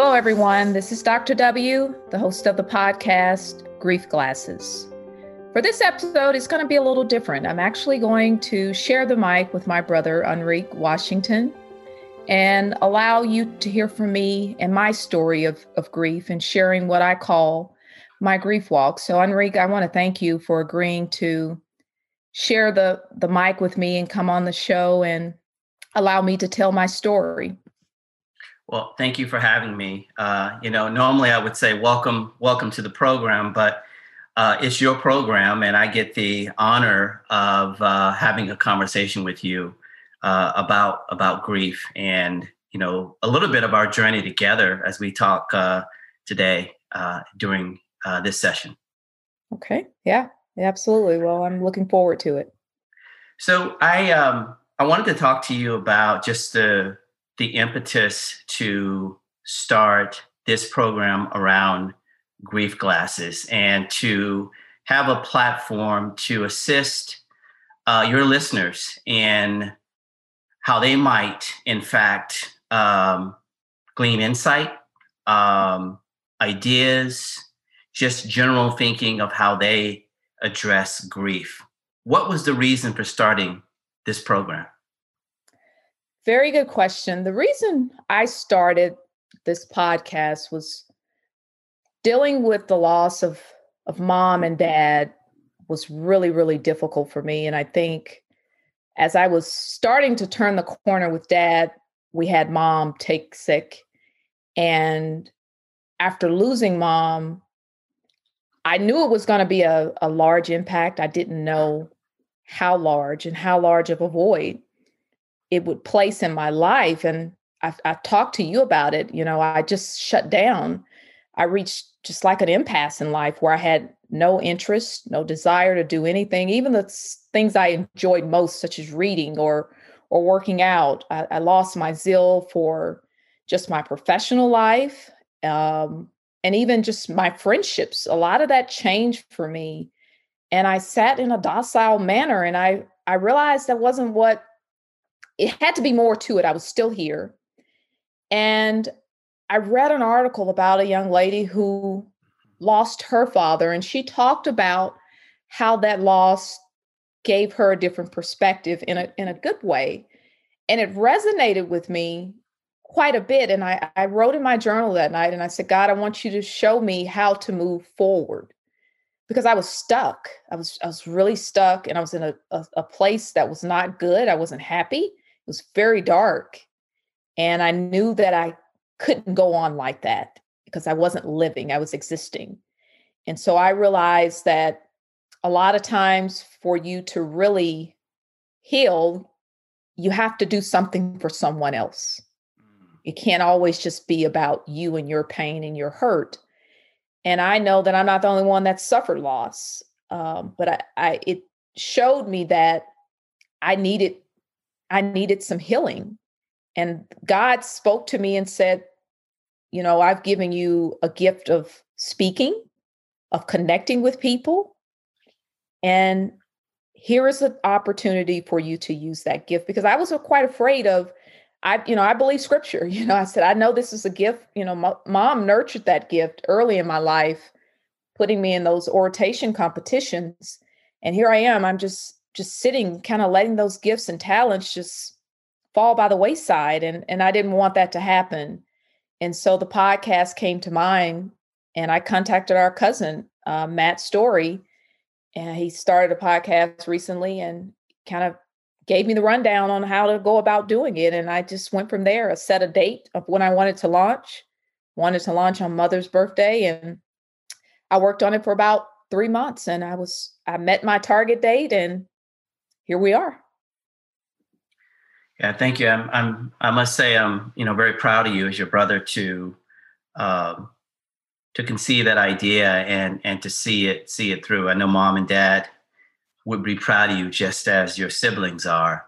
Hello, everyone. This is Dr. W, the host of the podcast Grief Glasses. For this episode, it's going to be a little different. I'm actually going to share the mic with my brother, Enrique Washington, and allow you to hear from me and my story of, of grief and sharing what I call my grief walk. So, Enrique, I want to thank you for agreeing to share the, the mic with me and come on the show and allow me to tell my story. Well, thank you for having me. Uh, you know, normally I would say welcome, welcome to the program, but uh, it's your program, and I get the honor of uh, having a conversation with you uh, about about grief and you know a little bit of our journey together as we talk uh, today uh, during this session. Okay. Yeah. Absolutely. Well, I'm looking forward to it. So I um, I wanted to talk to you about just the the impetus to start this program around grief glasses and to have a platform to assist uh, your listeners in how they might, in fact, um, glean insight, um, ideas, just general thinking of how they address grief. What was the reason for starting this program? Very good question. The reason I started this podcast was dealing with the loss of of mom and dad was really really difficult for me and I think as I was starting to turn the corner with dad, we had mom take sick and after losing mom, I knew it was going to be a, a large impact. I didn't know how large and how large of a void it would place in my life. And I've, I've talked to you about it. You know, I just shut down. I reached just like an impasse in life where I had no interest, no desire to do anything, even the things I enjoyed most, such as reading or or working out. I, I lost my zeal for just my professional life, um, and even just my friendships. A lot of that changed for me, and I sat in a docile manner, and I I realized that wasn't what it had to be more to it. I was still here. And I read an article about a young lady who lost her father, and she talked about how that loss gave her a different perspective in a in a good way. And it resonated with me quite a bit. And I, I wrote in my journal that night and I said, God, I want you to show me how to move forward. Because I was stuck. I was I was really stuck and I was in a, a, a place that was not good. I wasn't happy was very dark. And I knew that I couldn't go on like that because I wasn't living, I was existing. And so I realized that a lot of times for you to really heal, you have to do something for someone else. Mm. It can't always just be about you and your pain and your hurt. And I know that I'm not the only one that suffered loss, um, but I, I it showed me that I needed I needed some healing. And God spoke to me and said, You know, I've given you a gift of speaking, of connecting with people. And here is an opportunity for you to use that gift because I was quite afraid of. I, you know, I believe scripture. You know, I said, I know this is a gift. You know, my, mom nurtured that gift early in my life, putting me in those oration competitions. And here I am. I'm just just sitting kind of letting those gifts and talents just fall by the wayside and and I didn't want that to happen. And so the podcast came to mind and I contacted our cousin uh, Matt Story and he started a podcast recently and kind of gave me the rundown on how to go about doing it and I just went from there. I set a date of when I wanted to launch. Wanted to launch on Mother's birthday and I worked on it for about 3 months and I was I met my target date and here we are. Yeah, thank you. I'm, I'm, I must say, I'm, you know, very proud of you as your brother to, um, to conceive that idea and and to see it see it through. I know mom and dad would be proud of you just as your siblings are.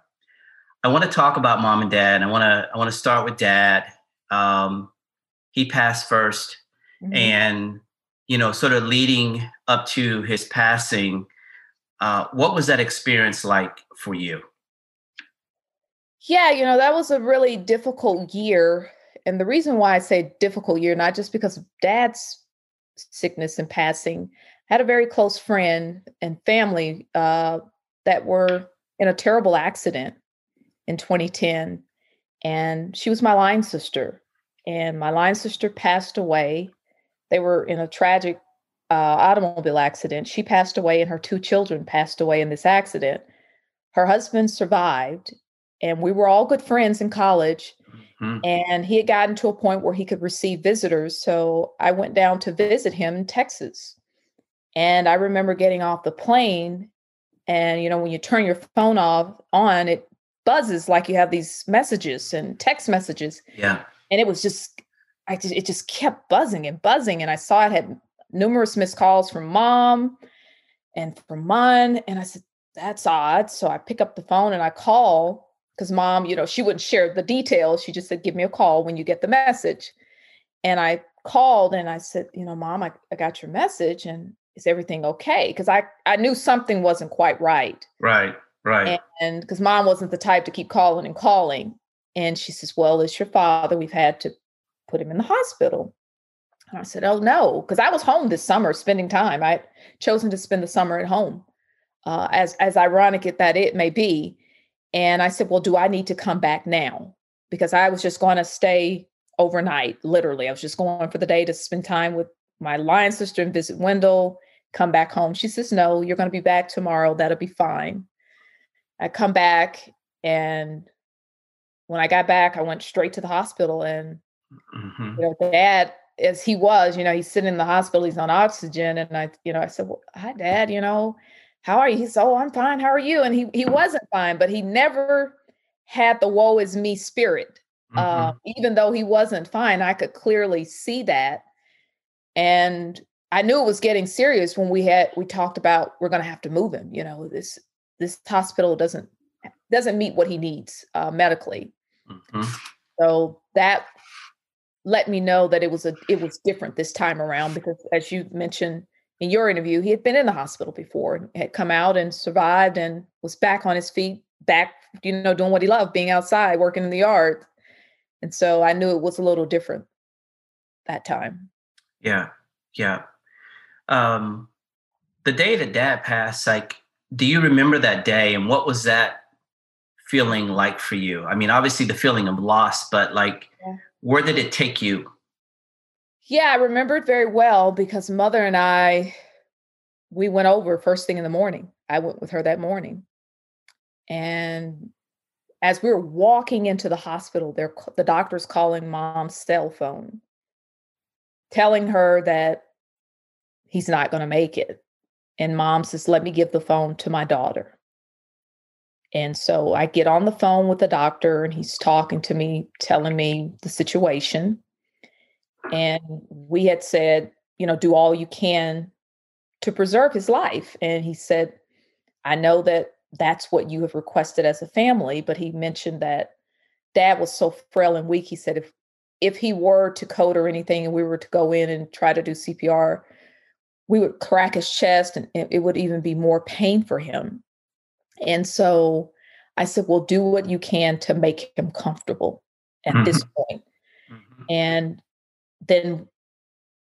I want to talk about mom and dad. I want to I want to start with dad. Um, he passed 1st mm-hmm. and you know, sort of leading up to his passing, uh, what was that experience like for you? Yeah, you know, that was a really difficult year. And the reason why I say difficult year, not just because of dad's sickness and passing, I had a very close friend and family uh, that were in a terrible accident in 2010. And she was my line sister. And my line sister passed away. They were in a tragic uh, automobile accident. She passed away, and her two children passed away in this accident. Her husband survived, and we were all good friends in college. Mm-hmm. And he had gotten to a point where he could receive visitors. So I went down to visit him in Texas. And I remember getting off the plane, and you know, when you turn your phone off on, it buzzes like you have these messages and text messages. Yeah. And it was just, I just, it just kept buzzing and buzzing. And I saw it had numerous missed calls from mom and from mine. And I said, that's odd. So I pick up the phone and I call because mom, you know, she wouldn't share the details. She just said, give me a call when you get the message. And I called and I said, you know, mom, I, I got your message and is everything okay? Because I, I knew something wasn't quite right. Right, right. And because mom wasn't the type to keep calling and calling. And she says, well, it's your father. We've had to put him in the hospital. And I said, Oh no, because I was home this summer spending time. I'd chosen to spend the summer at home, uh, as as ironic as that it may be. And I said, Well, do I need to come back now? Because I was just going to stay overnight, literally. I was just going for the day to spend time with my line sister and visit Wendell, come back home. She says, No, you're going to be back tomorrow. That'll be fine. I come back and when I got back, I went straight to the hospital and mm-hmm. you know, dad as he was, you know, he's sitting in the hospital, he's on oxygen. And I, you know, I said, well, hi, dad, you know, how are you? He said, oh, I'm fine. How are you? And he, he wasn't fine, but he never had the woe is me spirit. Mm-hmm. Uh, even though he wasn't fine, I could clearly see that. And I knew it was getting serious when we had, we talked about, we're going to have to move him. You know, this, this hospital doesn't, doesn't meet what he needs uh, medically. Mm-hmm. So that let me know that it was a it was different this time around because as you mentioned in your interview he had been in the hospital before and had come out and survived and was back on his feet back you know doing what he loved being outside working in the yard. And so i knew it was a little different that time. Yeah. Yeah. Um the day that dad passed like do you remember that day and what was that feeling like for you? I mean obviously the feeling of loss but like yeah where did it take you? Yeah, I remember it very well because mother and I, we went over first thing in the morning. I went with her that morning. And as we were walking into the hospital, the doctor's calling mom's cell phone, telling her that he's not going to make it. And mom says, Let me give the phone to my daughter. And so I get on the phone with the doctor and he's talking to me, telling me the situation. And we had said, you know, do all you can to preserve his life. And he said, I know that that's what you have requested as a family, but he mentioned that dad was so frail and weak. He said, if if he were to code or anything and we were to go in and try to do CPR, we would crack his chest and it would even be more pain for him. And so I said, well, do what you can to make him comfortable at mm-hmm. this point. Mm-hmm. And then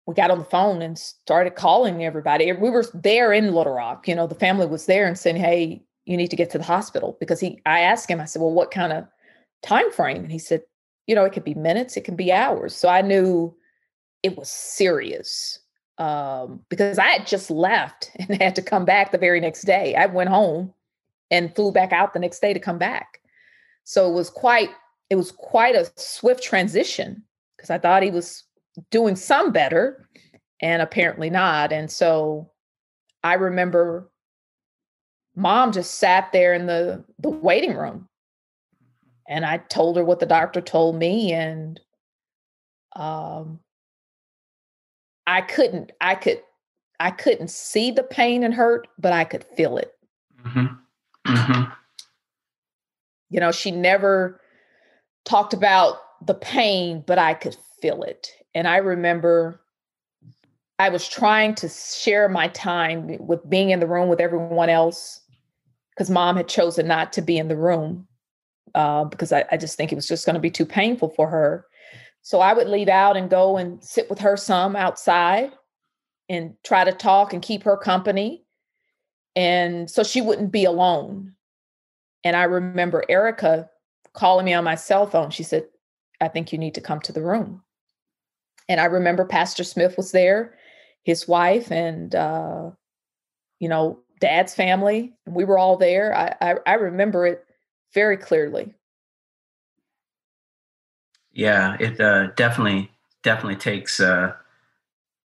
we got on the phone and started calling everybody. We were there in Little Rock, you know, the family was there and saying, Hey, you need to get to the hospital because he I asked him, I said, Well, what kind of time frame? And he said, you know, it could be minutes, it can be hours. So I knew it was serious. Um, because I had just left and had to come back the very next day. I went home and flew back out the next day to come back. So it was quite it was quite a swift transition because I thought he was doing some better and apparently not. And so I remember mom just sat there in the the waiting room and I told her what the doctor told me and um I couldn't I could I couldn't see the pain and hurt, but I could feel it. Mm-hmm. Mm-hmm. You know, she never talked about the pain, but I could feel it. And I remember I was trying to share my time with being in the room with everyone else because mom had chosen not to be in the room uh, because I, I just think it was just going to be too painful for her. So I would leave out and go and sit with her some outside and try to talk and keep her company. And so she wouldn't be alone. And I remember Erica calling me on my cell phone. She said, I think you need to come to the room. And I remember Pastor Smith was there, his wife, and, uh, you know, dad's family. And we were all there. I, I, I remember it very clearly. Yeah, it uh, definitely, definitely takes uh,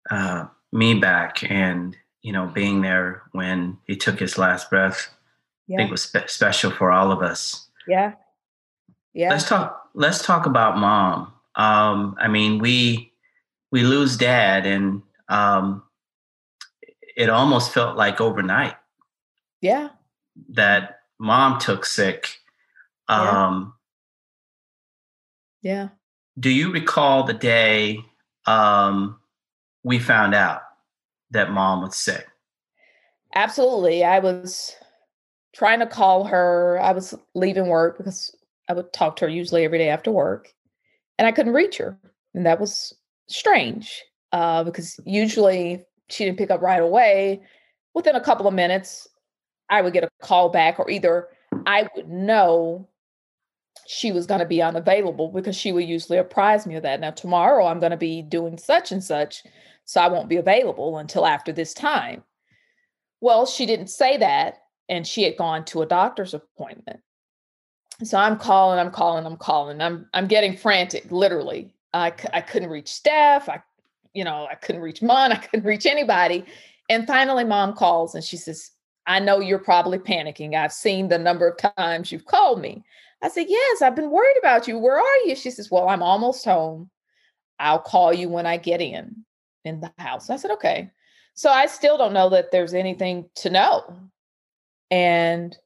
uh, me back and, you know, being there when he took his last breath. Yeah. I think was spe- special for all of us. Yeah. Yeah. Let's talk. Let's talk about mom. Um, I mean, we we lose dad, and um, it almost felt like overnight. Yeah. That mom took sick. Um, yeah. yeah. Do you recall the day um, we found out that mom was sick? Absolutely. I was trying to call her. I was leaving work because I would talk to her usually every day after work, and I couldn't reach her. And that was strange uh, because usually she didn't pick up right away. Within a couple of minutes, I would get a call back, or either I would know she was going to be unavailable because she would usually apprise me of that. Now, tomorrow I'm going to be doing such and such, so I won't be available until after this time. Well, she didn't say that, and she had gone to a doctor's appointment. So I'm calling, I'm calling, I'm calling. I'm I'm getting frantic, literally. I I couldn't reach staff. I, you know, I couldn't reach mom. I couldn't reach anybody. And finally, mom calls and she says, "I know you're probably panicking. I've seen the number of times you've called me." I said, "Yes, I've been worried about you. Where are you?" She says, "Well, I'm almost home. I'll call you when I get in in the house." I said, "Okay." So I still don't know that there's anything to know. And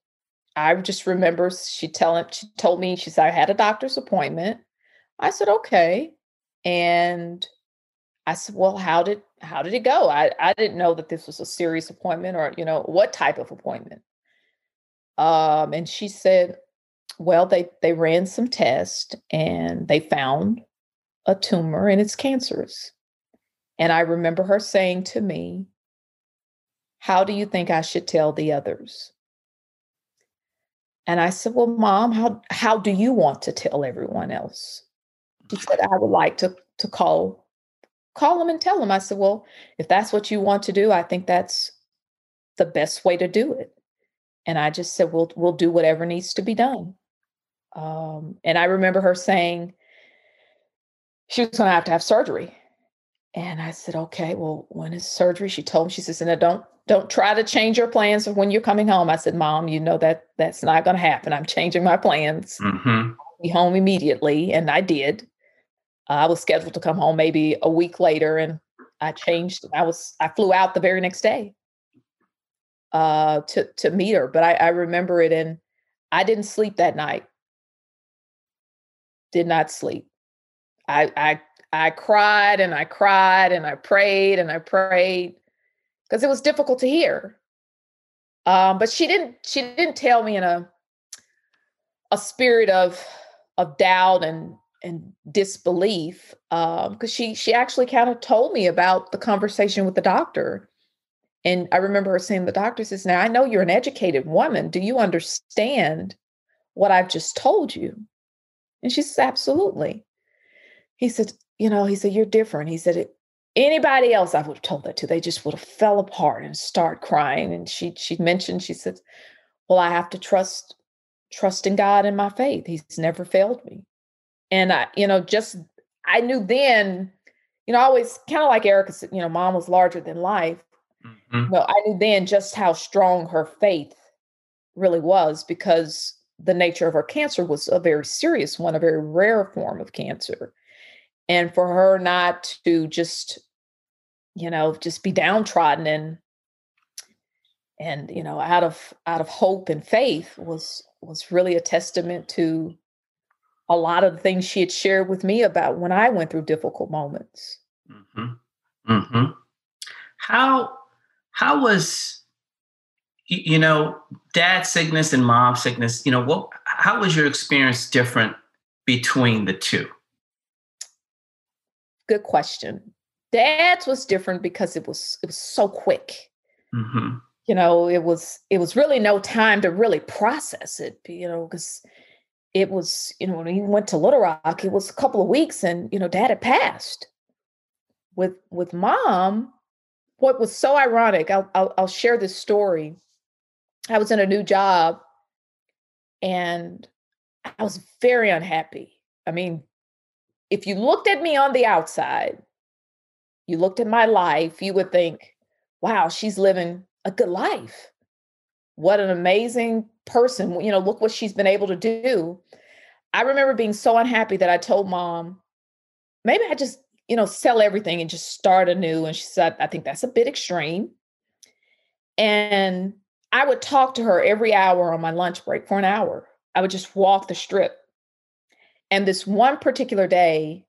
I just remember she telling she told me she said I had a doctor's appointment. I said okay, and I said, well, how did how did it go? I I didn't know that this was a serious appointment or you know what type of appointment. Um, and she said, well, they they ran some tests and they found a tumor and it's cancerous. And I remember her saying to me, How do you think I should tell the others? And I said, Well, mom, how, how do you want to tell everyone else? She said, I would like to, to call, call them and tell them. I said, Well, if that's what you want to do, I think that's the best way to do it. And I just said, We'll we'll do whatever needs to be done. Um, and I remember her saying she was gonna have to have surgery. And I said, okay, well, when is surgery? She told me, she says, and don't don't try to change your plans of when you're coming home. I said, Mom, you know that that's not going to happen. I'm changing my plans. Mm-hmm. Be home immediately, and I did. Uh, I was scheduled to come home maybe a week later, and I changed. I was I flew out the very next day uh, to to meet her. But I, I remember it, and I didn't sleep that night. Did not sleep. I I I cried and I cried and I prayed and I prayed because it was difficult to hear. Um, but she didn't she didn't tell me in a a spirit of of doubt and and disbelief because um, she she actually kind of told me about the conversation with the doctor and i remember her saying the doctor says now i know you're an educated woman do you understand what i've just told you and she says absolutely he said you know he said you're different he said anybody else I would have told that to, they just would have fell apart and start crying. And she she mentioned, she said, Well, I have to trust trust in God and my faith. He's never failed me. And I, you know, just I knew then, you know, I always kind of like Erica said, you know, mom was larger than life. Mm-hmm. Well, I knew then just how strong her faith really was because the nature of her cancer was a very serious one, a very rare form of cancer and for her not to just you know just be downtrodden and and you know out of out of hope and faith was was really a testament to a lot of the things she had shared with me about when I went through difficult moments. Mm-hmm. Mm-hmm. How how was you know dad sickness and mom sickness? You know what? How was your experience different between the two? good question. Dad's was different because it was it was so quick. Mm-hmm. You know, it was it was really no time to really process it. You know, because it was you know when we went to Little Rock, it was a couple of weeks, and you know, Dad had passed. With with Mom, what was so ironic, I'll, I'll, I'll share this story. I was in a new job, and I was very unhappy. I mean, if you looked at me on the outside, you looked at my life, you would think, wow, she's living a good life. What an amazing person. You know, look what she's been able to do. I remember being so unhappy that I told mom, maybe I just, you know, sell everything and just start anew. And she said, I think that's a bit extreme. And I would talk to her every hour on my lunch break for an hour. I would just walk the strip. And this one particular day,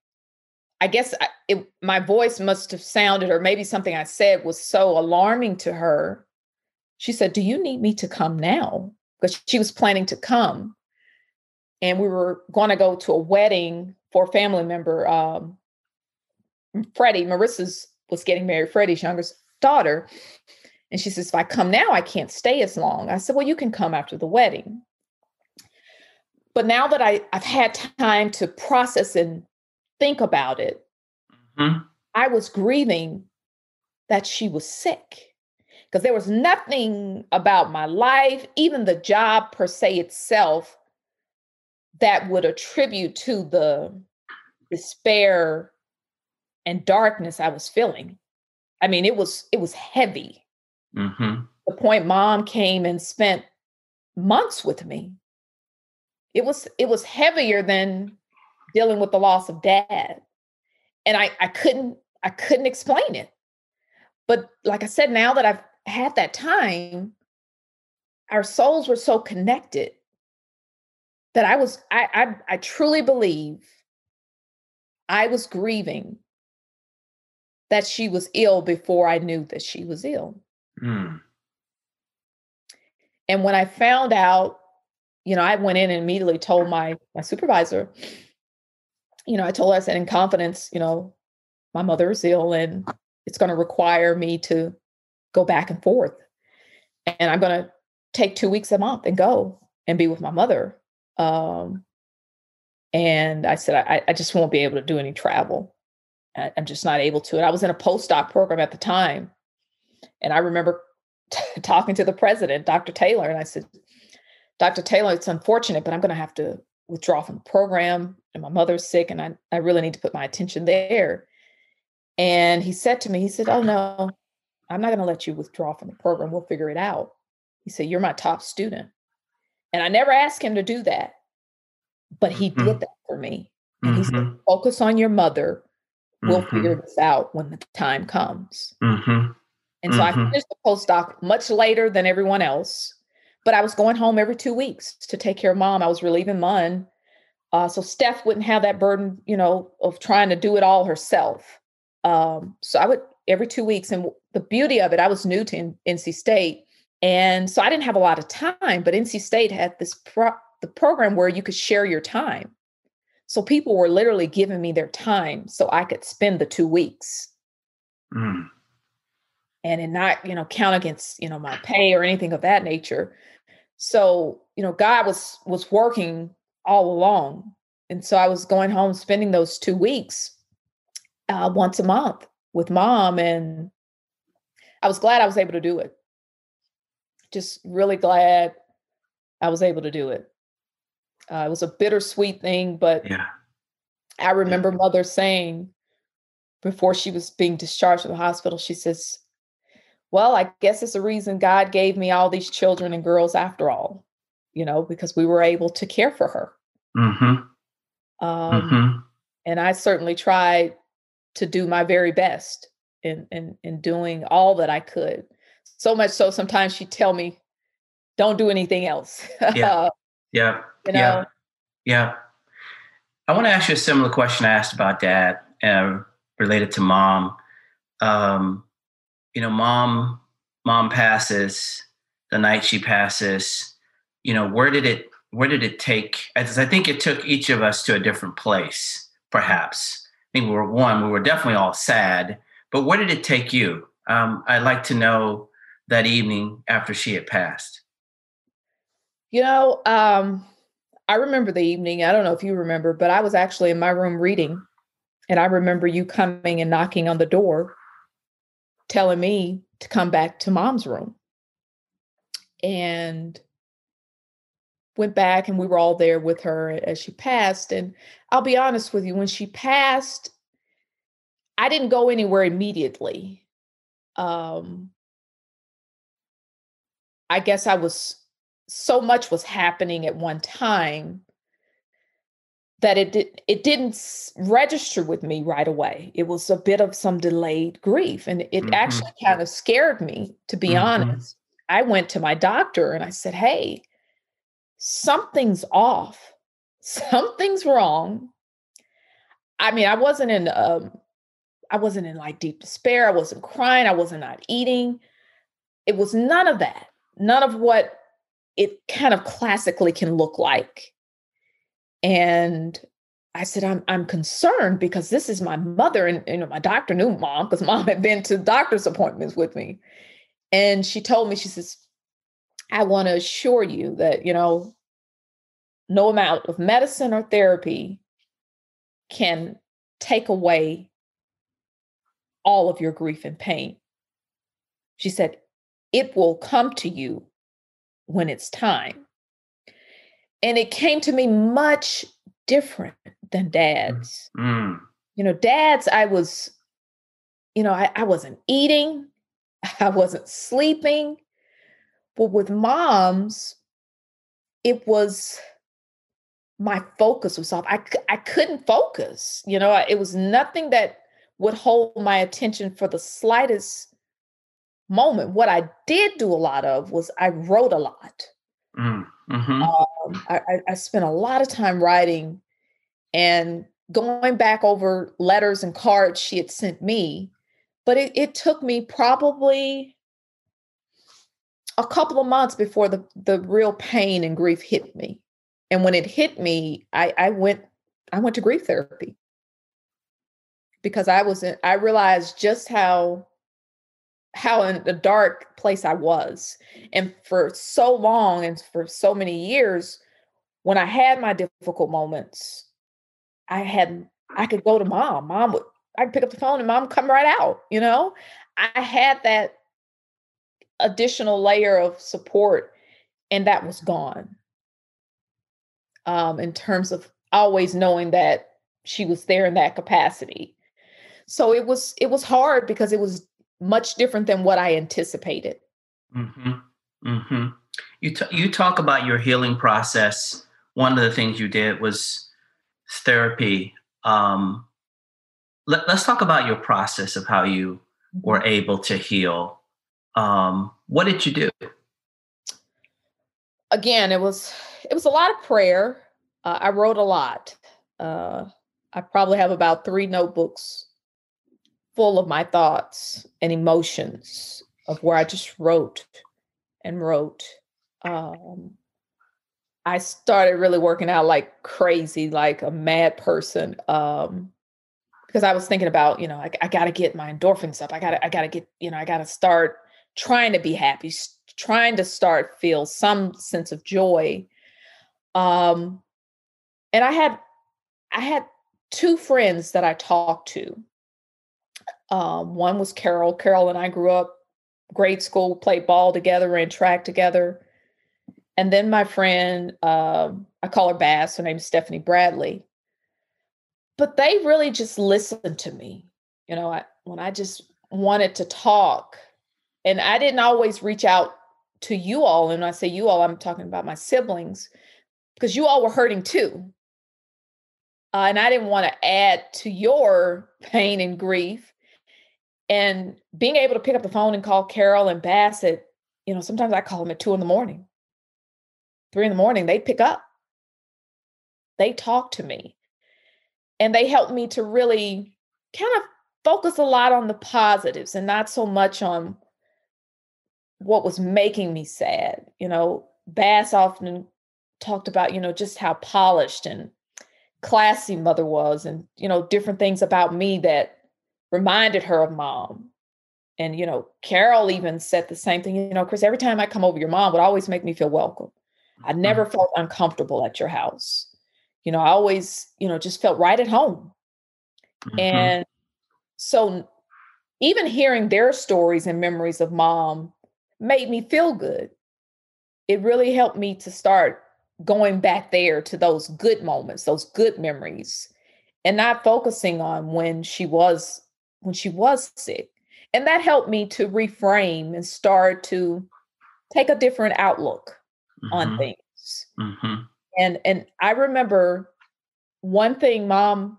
I guess I, it, my voice must have sounded, or maybe something I said was so alarming to her. She said, Do you need me to come now? Because she was planning to come. And we were going to go to a wedding for a family member. Um, Freddie, Marissa's was getting married, Freddie's youngest daughter. And she says, If I come now, I can't stay as long. I said, Well, you can come after the wedding. But now that I, I've had time to process and think about it, mm-hmm. I was grieving that she was sick because there was nothing about my life, even the job per se itself, that would attribute to the despair and darkness I was feeling. I mean, it was it was heavy. Mm-hmm. The point mom came and spent months with me. It was it was heavier than dealing with the loss of dad. And i i couldn't i couldn't explain it. But like i said now that i've had that time our souls were so connected that i was i i, I truly believe i was grieving that she was ill before i knew that she was ill mm. and when i found out you know, I went in and immediately told my my supervisor, you know, I told her I said in confidence, you know, my mother is ill and it's going to require me to go back and forth. And I'm going to take two weeks a month and go and be with my mother. Um, and I said, I, I just won't be able to do any travel. I, I'm just not able to. And I was in a postdoc program at the time. And I remember t- talking to the president, Dr. Taylor, and I said, Dr. Taylor, it's unfortunate, but I'm going to have to withdraw from the program. And my mother's sick, and I, I really need to put my attention there. And he said to me, he said, Oh, no, I'm not going to let you withdraw from the program. We'll figure it out. He said, You're my top student. And I never asked him to do that, but he mm-hmm. did that for me. And mm-hmm. he said, mm-hmm. Focus on your mother. We'll mm-hmm. figure this out when the time comes. And so I mm-hmm. finished the postdoc much later than everyone else but I was going home every two weeks to take care of mom. I was relieving Mun. Uh, so Steph wouldn't have that burden, you know, of trying to do it all herself. Um, so I would every two weeks. And the beauty of it, I was new to NC State. And so I didn't have a lot of time, but NC State had this pro- the program where you could share your time. So people were literally giving me their time so I could spend the two weeks. Mm. And it not, you know, count against, you know, my pay or anything of that nature. So, you know, God was was working all along. And so I was going home spending those two weeks uh, once a month with mom. And I was glad I was able to do it. Just really glad I was able to do it. Uh, it was a bittersweet thing, but yeah. I remember yeah. mother saying before she was being discharged from the hospital, she says, well, I guess it's a reason God gave me all these children and girls after all, you know, because we were able to care for her. Mm-hmm. Um, mm-hmm. And I certainly tried to do my very best in, in, in doing all that I could. So much so sometimes she'd tell me, don't do anything else. yeah. Yeah. You know? Yeah. Yeah. I want to ask you a similar question I asked about dad uh, related to mom. Um, you know, mom, mom passes the night she passes. You know, where did it, where did it take? As I think it took each of us to a different place, perhaps. I think we were one, we were definitely all sad. But where did it take you? Um, I'd like to know that evening after she had passed. You know, um, I remember the evening. I don't know if you remember, but I was actually in my room reading. And I remember you coming and knocking on the door, telling me to come back to mom's room. And went back and we were all there with her as she passed. And I'll be honest with you, when she passed, I didn't go anywhere immediately. Um, I guess I was so much was happening at one time that it did it didn't register with me right away. It was a bit of some delayed grief, and it mm-hmm. actually kind of scared me, to be mm-hmm. honest. I went to my doctor and I said, "Hey, something's off. Something's wrong." I mean, I wasn't in um, I wasn't in like deep despair. I wasn't crying. I wasn't not eating. It was none of that. None of what it kind of classically can look like. And I said, I'm I'm concerned because this is my mother, and you know, my doctor knew mom because mom had been to doctor's appointments with me. And she told me, she says, I want to assure you that, you know, no amount of medicine or therapy can take away all of your grief and pain. She said, it will come to you when it's time. And it came to me much different than dad's. Mm. You know, dad's, I was, you know, I, I wasn't eating, I wasn't sleeping. But with mom's, it was my focus was off. I, I couldn't focus. You know, it was nothing that would hold my attention for the slightest moment. What I did do a lot of was I wrote a lot. Mm, mm-hmm. Um, I, I spent a lot of time writing and going back over letters and cards she had sent me. But it, it took me probably a couple of months before the, the real pain and grief hit me. And when it hit me, I, I went I went to grief therapy because I was in, I realized just how how in the dark place I was. And for so long and for so many years, when I had my difficult moments, I had I could go to mom. Mom would I pick up the phone and mom come right out, you know? I had that additional layer of support and that was gone. Um, in terms of always knowing that she was there in that capacity. So it was it was hard because it was much different than what I anticipated. Mm-hmm. Mm-hmm. You t- you talk about your healing process. One of the things you did was therapy. Um, let, us talk about your process of how you were mm-hmm. able to heal. Um, what did you do? Again, it was it was a lot of prayer. Uh, I wrote a lot. Uh, I probably have about three notebooks full of my thoughts and emotions of where I just wrote and wrote. Um, I started really working out like crazy, like a mad person. Um, because I was thinking about, you know, I, I got to get my endorphins up. I got to, I got to get, you know, I got to start trying to be happy, trying to start feel some sense of joy. Um, and I had, I had two friends that I talked to um, one was Carol. Carol and I grew up grade school, played ball together, ran track together. And then my friend, uh, I call her Bass, her name is Stephanie Bradley. But they really just listened to me. You know, I, when I just wanted to talk, and I didn't always reach out to you all. And I say you all, I'm talking about my siblings, because you all were hurting too. Uh, and I didn't want to add to your pain and grief. And being able to pick up the phone and call Carol and Bassett, you know, sometimes I call them at two in the morning, three in the morning, they pick up. They talk to me. And they help me to really kind of focus a lot on the positives and not so much on what was making me sad. You know, Bass often talked about, you know, just how polished and classy mother was and you know different things about me that reminded her of mom. And you know carol even said the same thing you know chris every time i come over your mom would always make me feel welcome. I never mm-hmm. felt uncomfortable at your house. You know i always you know just felt right at home. Mm-hmm. and so even hearing their stories and memories of mom made me feel good. It really helped me to start going back there to those good moments, those good memories, and not focusing on when she was when she was sick. And that helped me to reframe and start to take a different outlook mm-hmm. on things. Mm-hmm. And and I remember one thing mom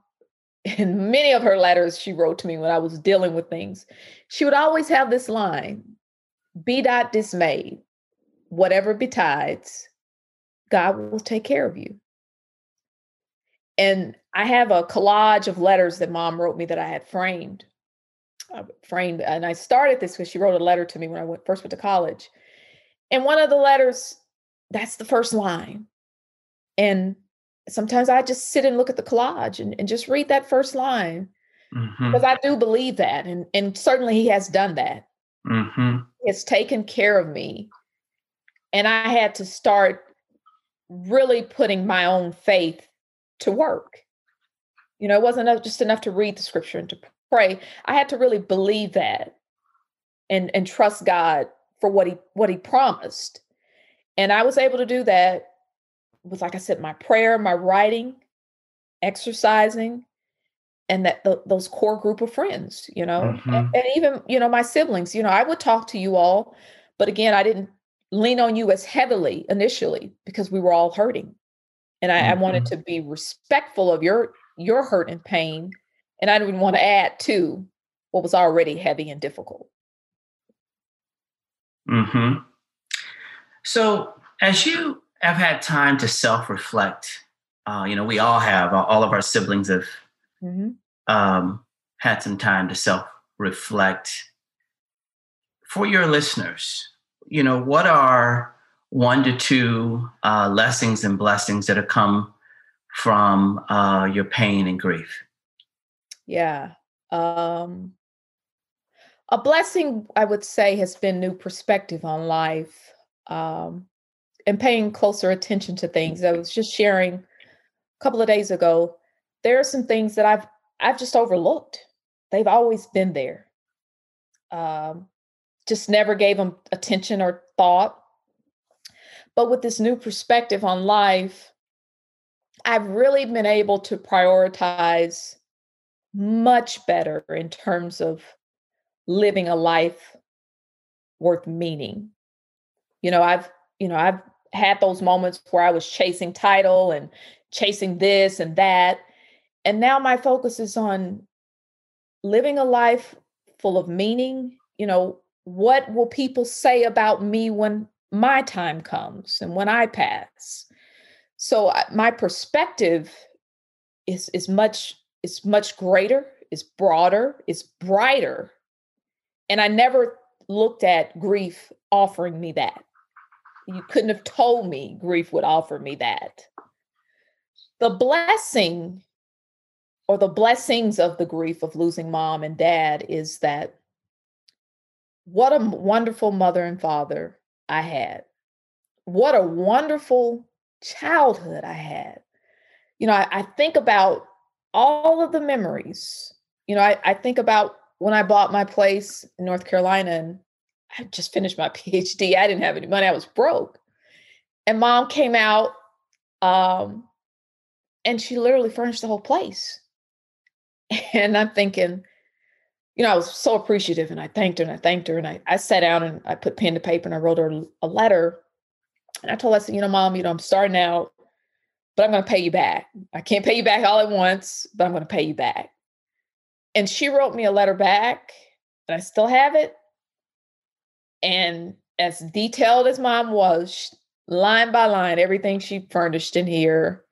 in many of her letters she wrote to me when I was dealing with things, she would always have this line, be not dismayed, whatever betides, God will take care of you. And I have a collage of letters that mom wrote me that I had framed. I framed, and I started this because she wrote a letter to me when I went, first went to college. And one of the letters, that's the first line. And sometimes I just sit and look at the collage and, and just read that first line mm-hmm. because I do believe that. And, and certainly he has done that. Mm-hmm. He has taken care of me. And I had to start really putting my own faith to work. You know, it wasn't enough, just enough to read the scripture and to pray. I had to really believe that and and trust God for what he what he promised. And I was able to do that with like I said my prayer, my writing, exercising and that the, those core group of friends, you know. Mm-hmm. And, and even, you know, my siblings, you know, I would talk to you all, but again, I didn't lean on you as heavily initially because we were all hurting. And I, mm-hmm. I wanted mm-hmm. to be respectful of your your hurt and pain. And I didn't want to add to what was already heavy and difficult. Hmm. So as you have had time to self-reflect, uh, you know, we all have. All of our siblings have mm-hmm. um, had some time to self-reflect. For your listeners, you know, what are one to two uh, lessons and blessings that have come from uh, your pain and grief? Yeah. Um, a blessing, I would say, has been new perspective on life um, and paying closer attention to things. I was just sharing a couple of days ago. There are some things that I've I've just overlooked. They've always been there. Um, just never gave them attention or thought. But with this new perspective on life, I've really been able to prioritize much better in terms of living a life worth meaning. You know, I've, you know, I've had those moments where I was chasing title and chasing this and that. And now my focus is on living a life full of meaning, you know, what will people say about me when my time comes and when I pass? So my perspective is is much is much greater, is broader, is brighter. And I never looked at grief offering me that. You couldn't have told me grief would offer me that. The blessing or the blessings of the grief of losing mom and dad is that what a wonderful mother and father I had. What a wonderful childhood I had. You know, I, I think about all of the memories. You know, I, I think about when I bought my place in North Carolina and I just finished my PhD. I didn't have any money, I was broke. And mom came out um, and she literally furnished the whole place. And I'm thinking, you know, I was so appreciative and I thanked her and I thanked her and I, I sat down and I put pen to paper and I wrote her a letter. And I told her, I said, you know, mom, you know, I'm starting out, but I'm going to pay you back. I can't pay you back all at once, but I'm going to pay you back. And she wrote me a letter back and I still have it. And as detailed as mom was, line by line, everything she furnished in here,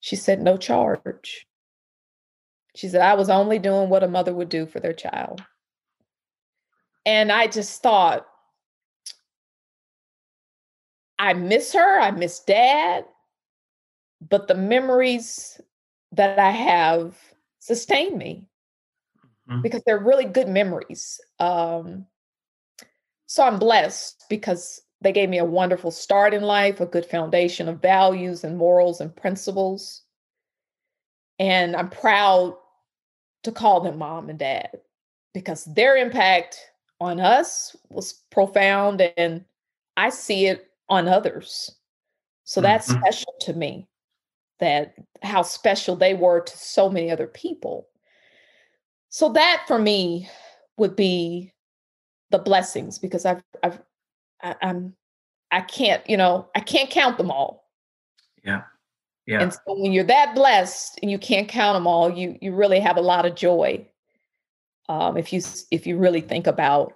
she said, no charge. She said, I was only doing what a mother would do for their child. And I just thought, I miss her, I miss dad, but the memories that I have sustain me mm-hmm. because they're really good memories. Um, so I'm blessed because they gave me a wonderful start in life, a good foundation of values and morals and principles. And I'm proud to call them mom and dad because their impact on us was profound and I see it on others. So that's mm-hmm. special to me that how special they were to so many other people. So that for me would be the blessings because I've I've I, I'm I can't, you know, I can't count them all. Yeah. Yeah. And so when you're that blessed and you can't count them all, you you really have a lot of joy. Um, if you if you really think about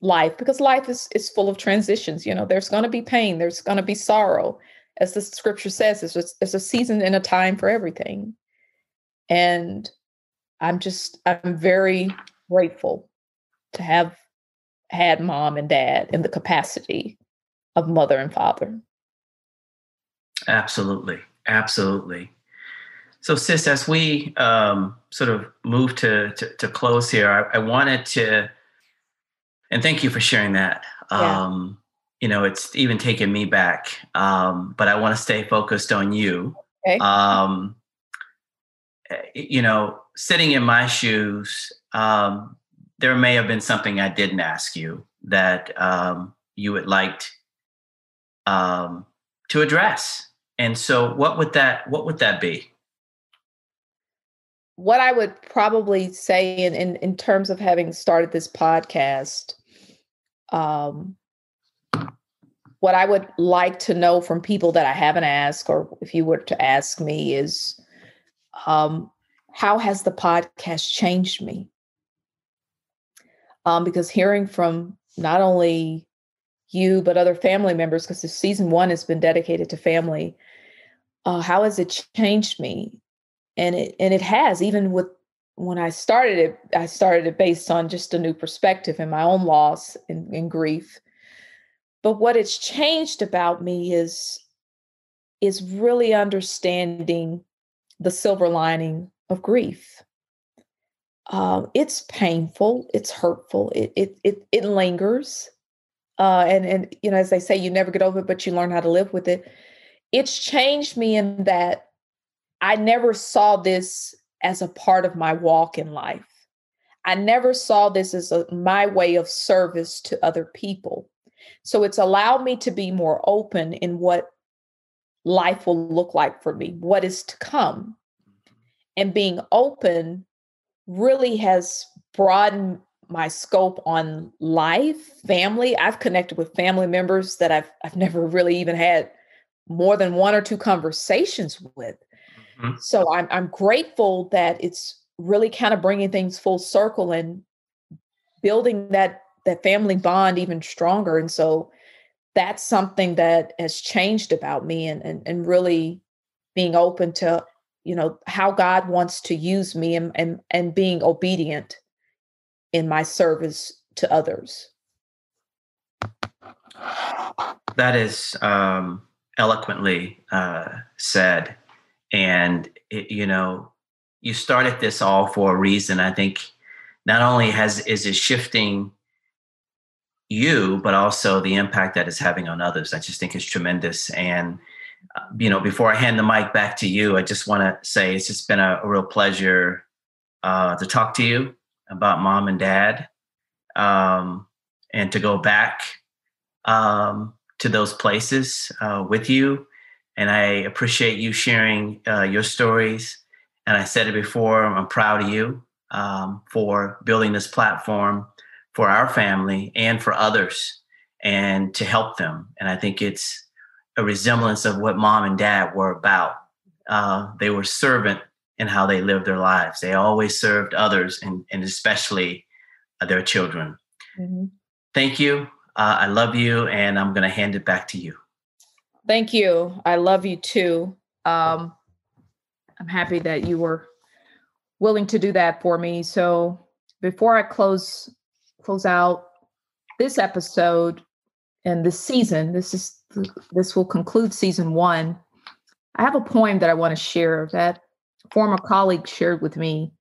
life, because life is is full of transitions. You know, there's going to be pain, there's going to be sorrow, as the scripture says. It's just, it's a season and a time for everything, and I'm just I'm very grateful to have had mom and dad in the capacity of mother and father. Absolutely. Absolutely. So, sis, as we um, sort of move to, to, to close here, I, I, wanted to, and thank you for sharing that. Yeah. Um, you know, it's even taken me back, um, but I want to stay focused on you. Okay. Um, eh, you know, sitting in my shoes, um, there may have been something I didn't ask you that um, you would like um, to address. And so, what would that what would that be? What I would probably say in in, in terms of having started this podcast, um, what I would like to know from people that I haven't asked, or if you were to ask me, is um, how has the podcast changed me? Um, because hearing from not only you but other family members because season one has been dedicated to family uh, how has it changed me and it and it has even with when i started it i started it based on just a new perspective and my own loss and, and grief. But what it's changed about me is is really understanding the silver lining of grief. Um, it's painful it's hurtful it, it it it lingers uh, and and you know as they say you never get over it but you learn how to live with it. It's changed me in that i never saw this as a part of my walk in life i never saw this as a, my way of service to other people so it's allowed me to be more open in what life will look like for me what is to come mm-hmm. and being open really has broadened my scope on life, family. I've connected with family members that I've I've never really even had more than one or two conversations with. Mm-hmm. So I'm I'm grateful that it's really kind of bringing things full circle and building that that family bond even stronger. And so that's something that has changed about me and and, and really being open to you know how God wants to use me and and, and being obedient in my service to others. That is um, eloquently uh, said. And, it, you know, you started this all for a reason. I think not only has is it shifting you, but also the impact that it's having on others. I just think it's tremendous. And, uh, you know, before I hand the mic back to you, I just want to say it's just been a, a real pleasure uh, to talk to you about mom and dad um, and to go back um, to those places uh, with you. And I appreciate you sharing uh, your stories. And I said it before, I'm proud of you um, for building this platform for our family and for others and to help them. And I think it's a resemblance of what mom and dad were about. Uh, they were servant in how they lived their lives. They always served others and, and especially uh, their children. Mm-hmm. Thank you. Uh, I love you, and I'm going to hand it back to you. Thank you. I love you too. Um, I'm happy that you were willing to do that for me. So before I close close out this episode and this season, this is this will conclude season one. I have a poem that I want to share that former colleague shared with me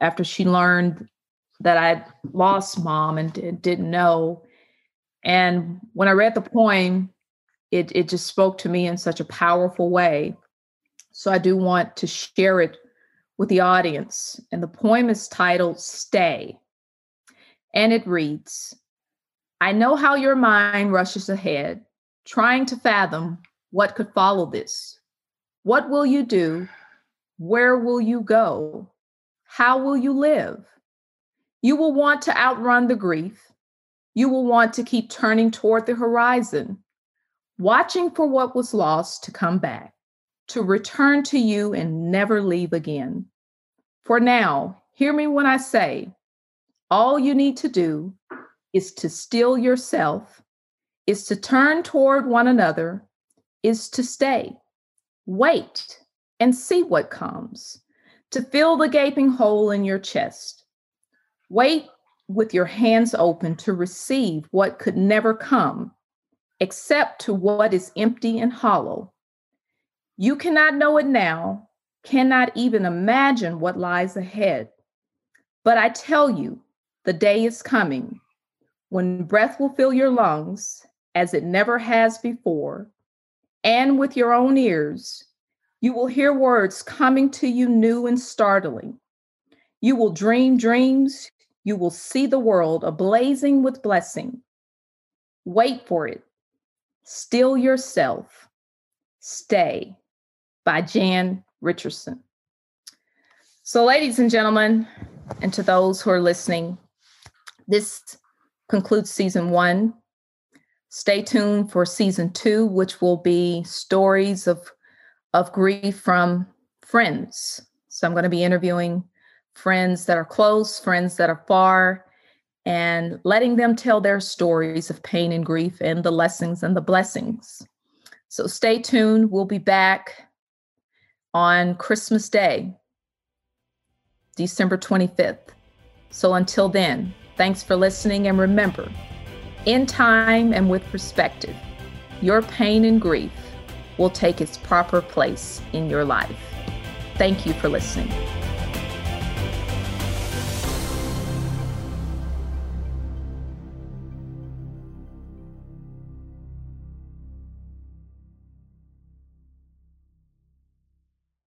after she learned that I'd lost mom and didn't know. And when I read the poem, it, it just spoke to me in such a powerful way. So I do want to share it with the audience. And the poem is titled Stay. And it reads I know how your mind rushes ahead, trying to fathom what could follow this. What will you do? Where will you go? How will you live? You will want to outrun the grief. You will want to keep turning toward the horizon, watching for what was lost to come back, to return to you and never leave again. For now, hear me when I say, all you need to do is to still yourself, is to turn toward one another, is to stay. Wait and see what comes, to fill the gaping hole in your chest. Wait with your hands open to receive what could never come, except to what is empty and hollow. You cannot know it now, cannot even imagine what lies ahead. But I tell you, the day is coming when breath will fill your lungs as it never has before, and with your own ears, you will hear words coming to you new and startling. You will dream dreams. You will see the world ablazing with blessing. Wait for it. Still yourself. Stay by Jan Richardson. So, ladies and gentlemen, and to those who are listening, this concludes season one. Stay tuned for season two, which will be stories of, of grief from friends. So I'm going to be interviewing friends that are close, friends that are far, and letting them tell their stories of pain and grief and the lessons and the blessings. So stay tuned. We'll be back on Christmas Day, December 25th. So until then, Thanks for listening, and remember, in time and with perspective, your pain and grief will take its proper place in your life. Thank you for listening.